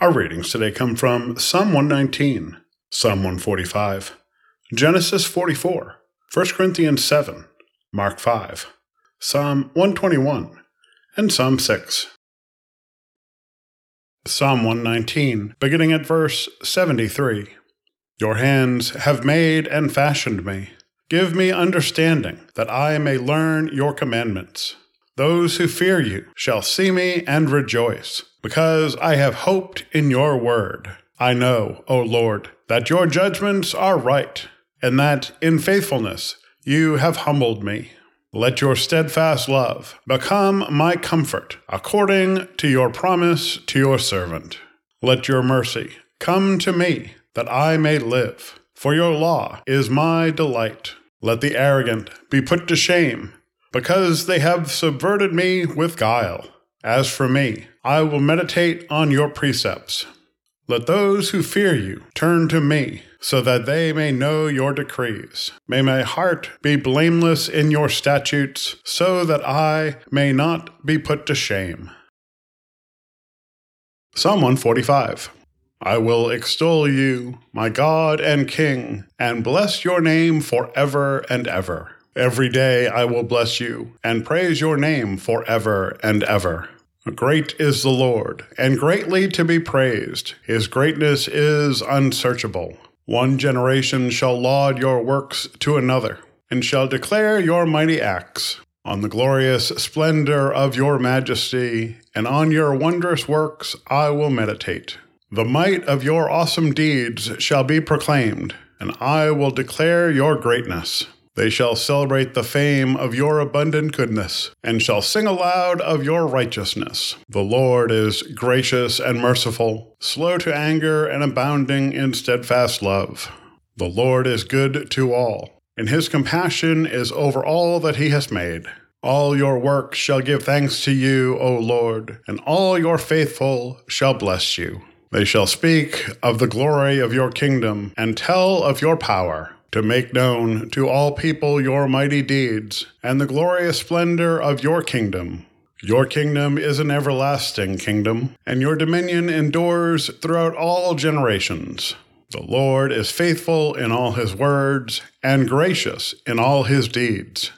Our readings today come from Psalm 119, Psalm 145, Genesis 44, 1 Corinthians 7, Mark 5, Psalm 121, and Psalm 6. Psalm 119, beginning at verse 73. Your hands have made and fashioned me. Give me understanding, that I may learn your commandments. Those who fear you shall see me and rejoice, because I have hoped in your word. I know, O Lord, that your judgments are right, and that in faithfulness you have humbled me. Let your steadfast love become my comfort, according to your promise to your servant. Let your mercy come to me, that I may live, for your law is my delight. Let the arrogant be put to shame, because they have subverted me with guile. As for me, I will meditate on your precepts. Let those who fear you turn to me, so that they may know your decrees. May my heart be blameless in your statutes, so that I may not be put to shame. Psalm 145 I will extol you, my God and King, and bless your name forever and ever. Every day I will bless you and praise your name forever and ever. Great is the Lord, and greatly to be praised. His greatness is unsearchable. One generation shall laud your works to another, and shall declare your mighty acts. On the glorious splendor of your majesty, and on your wondrous works I will meditate. The might of your awesome deeds shall be proclaimed, and I will declare your greatness. They shall celebrate the fame of your abundant goodness, and shall sing aloud of your righteousness. The Lord is gracious and merciful, slow to anger, and abounding in steadfast love. The Lord is good to all, and his compassion is over all that he has made. All your works shall give thanks to you, O Lord, and all your faithful shall bless you. They shall speak of the glory of your kingdom and tell of your power, to make known to all people your mighty deeds and the glorious splendor of your kingdom. Your kingdom is an everlasting kingdom, and your dominion endures throughout all generations. The Lord is faithful in all his words and gracious in all his deeds.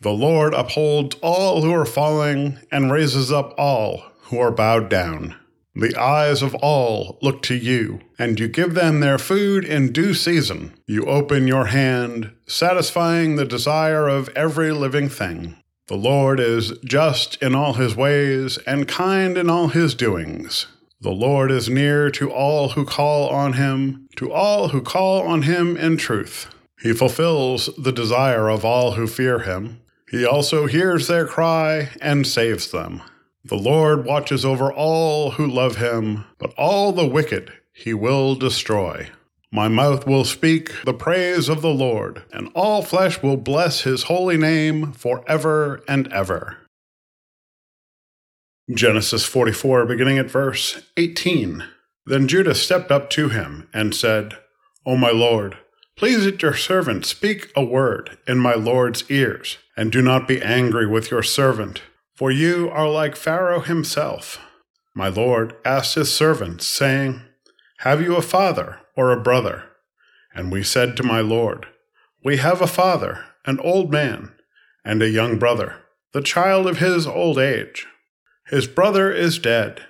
The Lord upholds all who are falling and raises up all who are bowed down. The eyes of all look to you, and you give them their food in due season. You open your hand, satisfying the desire of every living thing. The Lord is just in all his ways and kind in all his doings. The Lord is near to all who call on him, to all who call on him in truth. He fulfills the desire of all who fear him. He also hears their cry and saves them. The Lord watches over all who love him, but all the wicked he will destroy. My mouth will speak the praise of the Lord, and all flesh will bless his holy name forever and ever. Genesis 44, beginning at verse 18. Then Judah stepped up to him and said, O my Lord, please let your servant speak a word in my Lord's ears, and do not be angry with your servant for you are like Pharaoh himself. My Lord asked his servants, saying, Have you a father or a brother? And we said to my Lord, We have a father, an old man, and a young brother, the child of his old age. His brother is dead.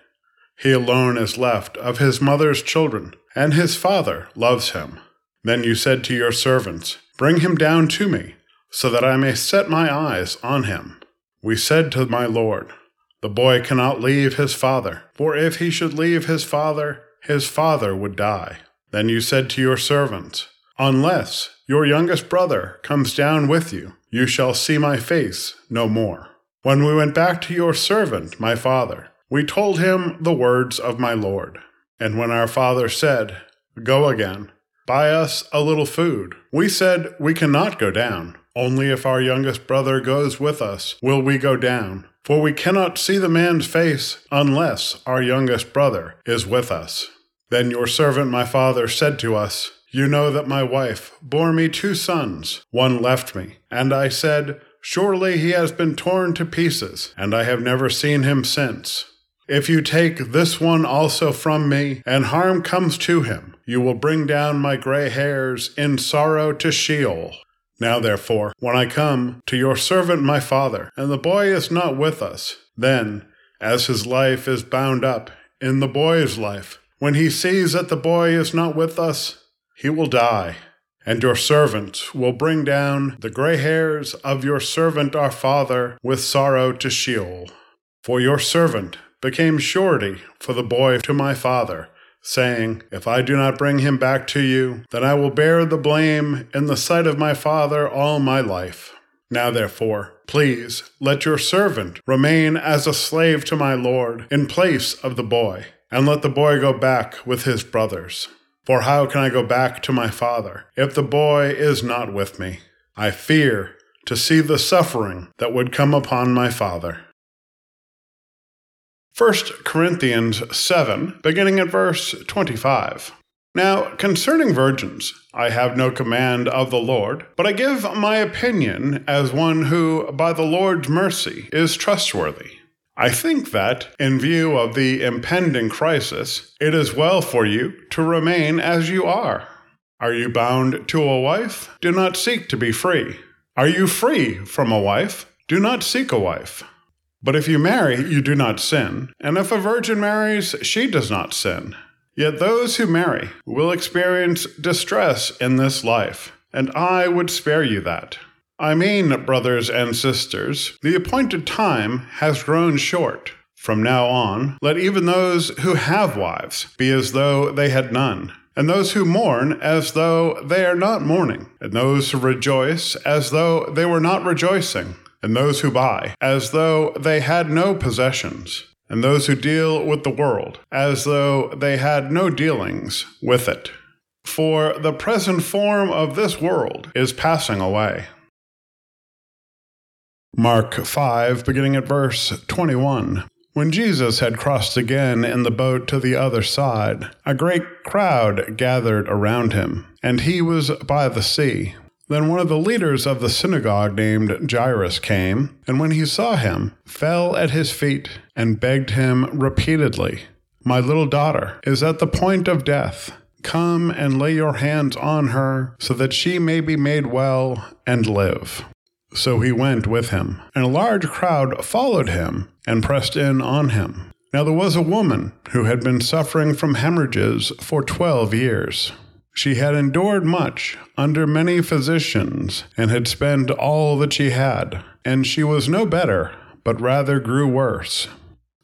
He alone is left of his mother's children, and his father loves him. Then you said to your servants, Bring him down to me, so that I may set my eyes on him. We said to my Lord, The boy cannot leave his father, for if he should leave his father, his father would die. Then you said to your servants, Unless your youngest brother comes down with you, you shall see my face no more. When we went back to your servant, my father, we told him the words of my Lord. And when our father said, Go again, buy us a little food, we said, We cannot go down. Only if our youngest brother goes with us will we go down, for we cannot see the man's face unless our youngest brother is with us. Then your servant my father said to us, You know that my wife bore me two sons, one left me. And I said, Surely he has been torn to pieces, and I have never seen him since. If you take this one also from me, and harm comes to him, you will bring down my gray hairs in sorrow to Sheol. Now, therefore, when I come to your servant my father, and the boy is not with us, then, as his life is bound up in the boy's life, when he sees that the boy is not with us, he will die. And your servant will bring down the gray hairs of your servant our father with sorrow to Sheol. For your servant became surety for the boy to my father, saying, If I do not bring him back to you, then I will bear the blame in the sight of my father all my life. Now, therefore, please let your servant remain as a slave to my lord in place of the boy, and let the boy go back with his brothers. For how can I go back to my father if the boy is not with me? I fear to see the suffering that would come upon my father. 1 Corinthians 7, beginning at verse 25. Now, concerning virgins, I have no command of the Lord, but I give my opinion as one who, by the Lord's mercy, is trustworthy. I think that, in view of the impending crisis, it is well for you to remain as you are. Are you bound to a wife? Do not seek to be free. Are you free from a wife? Do not seek a wife. But if you marry, you do not sin, and if a virgin marries, she does not sin. Yet those who marry will experience distress in this life, and I would spare you that. I mean, brothers and sisters, the appointed time has grown short. From now on, let even those who have wives be as though they had none, and those who mourn as though they are not mourning, and those who rejoice as though they were not rejoicing and those who buy, as though they had no possessions, and those who deal with the world, as though they had no dealings with it. For the present form of this world is passing away. Mark 5, beginning at verse 21. When Jesus had crossed again in the boat to the other side, a great crowd gathered around him, and he was by the sea. Then one of the leaders of the synagogue named Jairus came, and when he saw him, fell at his feet and begged him repeatedly, My little daughter is at the point of death. Come and lay your hands on her, so that she may be made well and live. So he went with him, and a large crowd followed him and pressed in on him. Now there was a woman who had been suffering from hemorrhages for twelve years. She had endured much under many physicians, and had spent all that she had, and she was no better, but rather grew worse.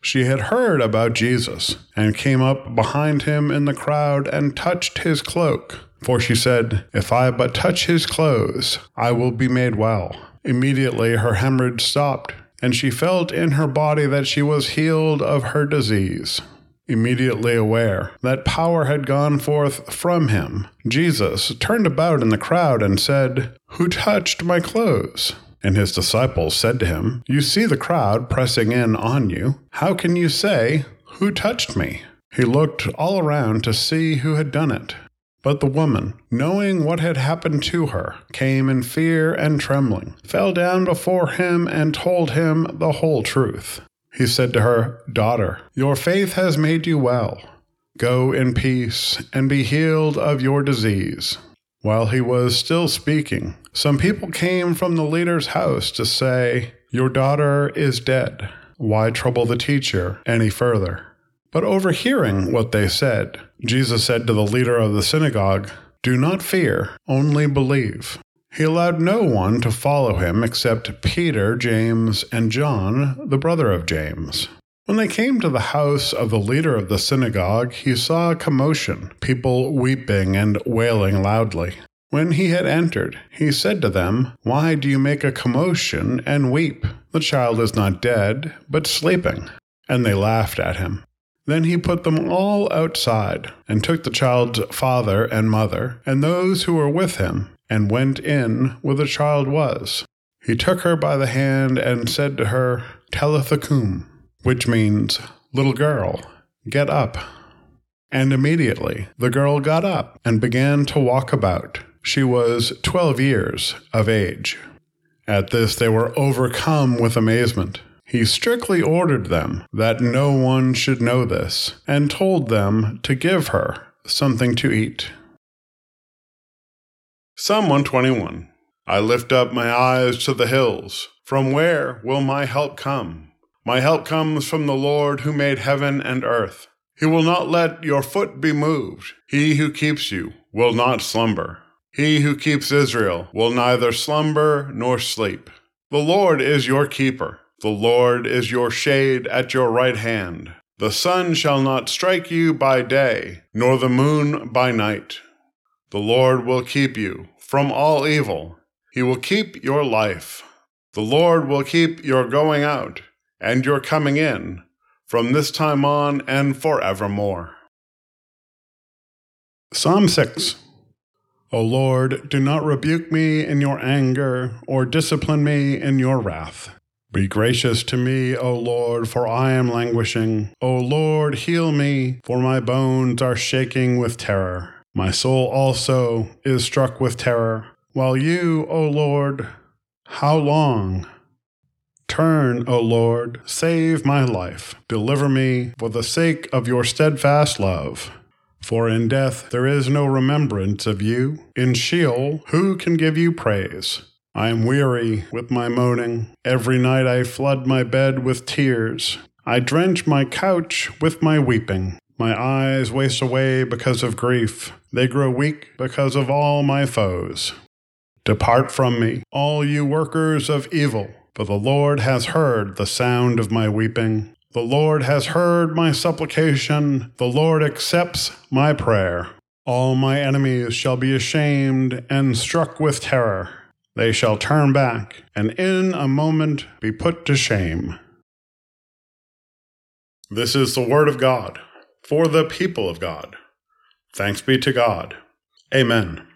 She had heard about Jesus, and came up behind him in the crowd and touched his cloak. For she said, If I but touch his clothes, I will be made well. Immediately her hemorrhage stopped, and she felt in her body that she was healed of her disease. Immediately aware that power had gone forth from him, Jesus turned about in the crowd and said, Who touched my clothes? And his disciples said to him, You see the crowd pressing in on you. How can you say, Who touched me? He looked all around to see who had done it. But the woman, knowing what had happened to her, came in fear and trembling, fell down before him, and told him the whole truth. He said to her, Daughter, your faith has made you well. Go in peace and be healed of your disease. While he was still speaking, some people came from the leader's house to say, Your daughter is dead. Why trouble the teacher any further? But overhearing what they said, Jesus said to the leader of the synagogue, Do not fear, only believe. He allowed no one to follow him except Peter, James, and John, the brother of James. When they came to the house of the leader of the synagogue, he saw a commotion, people weeping and wailing loudly. When he had entered, he said to them, Why do you make a commotion and weep? The child is not dead, but sleeping. And they laughed at him. Then he put them all outside, and took the child's father and mother, and those who were with him, and went in where the child was. He took her by the hand and said to her, Talitha cum, which means, Little girl, get up. And immediately the girl got up and began to walk about. She was twelve years of age. At this they were overcome with amazement. He strictly ordered them that no one should know this, and told them to give her something to eat. Psalm 121 I lift up my eyes to the hills. From where will my help come? My help comes from the Lord who made heaven and earth. He will not let your foot be moved. He who keeps you will not slumber. He who keeps Israel will neither slumber nor sleep. The Lord is your keeper. The Lord is your shade at your right hand. The sun shall not strike you by day, nor the moon by night. The Lord will keep you from all evil. He will keep your life. The Lord will keep your going out and your coming in from this time on and forevermore. Psalm 6 O Lord, do not rebuke me in your anger, or discipline me in your wrath. Be gracious to me, O Lord, for I am languishing. O Lord, heal me, for my bones are shaking with terror. My soul also is struck with terror. While you, O Lord, how long? Turn, O Lord, save my life. Deliver me for the sake of your steadfast love. For in death there is no remembrance of you. In Sheol, who can give you praise? I am weary with my moaning. Every night I flood my bed with tears. I drench my couch with my weeping. My eyes waste away because of grief. They grow weak because of all my foes. Depart from me, all you workers of evil. For the Lord has heard the sound of my weeping. The Lord has heard my supplication. The Lord accepts my prayer. All my enemies shall be ashamed and struck with terror. They shall turn back and in a moment be put to shame. This is the word of God for the people of God. Thanks be to God. Amen.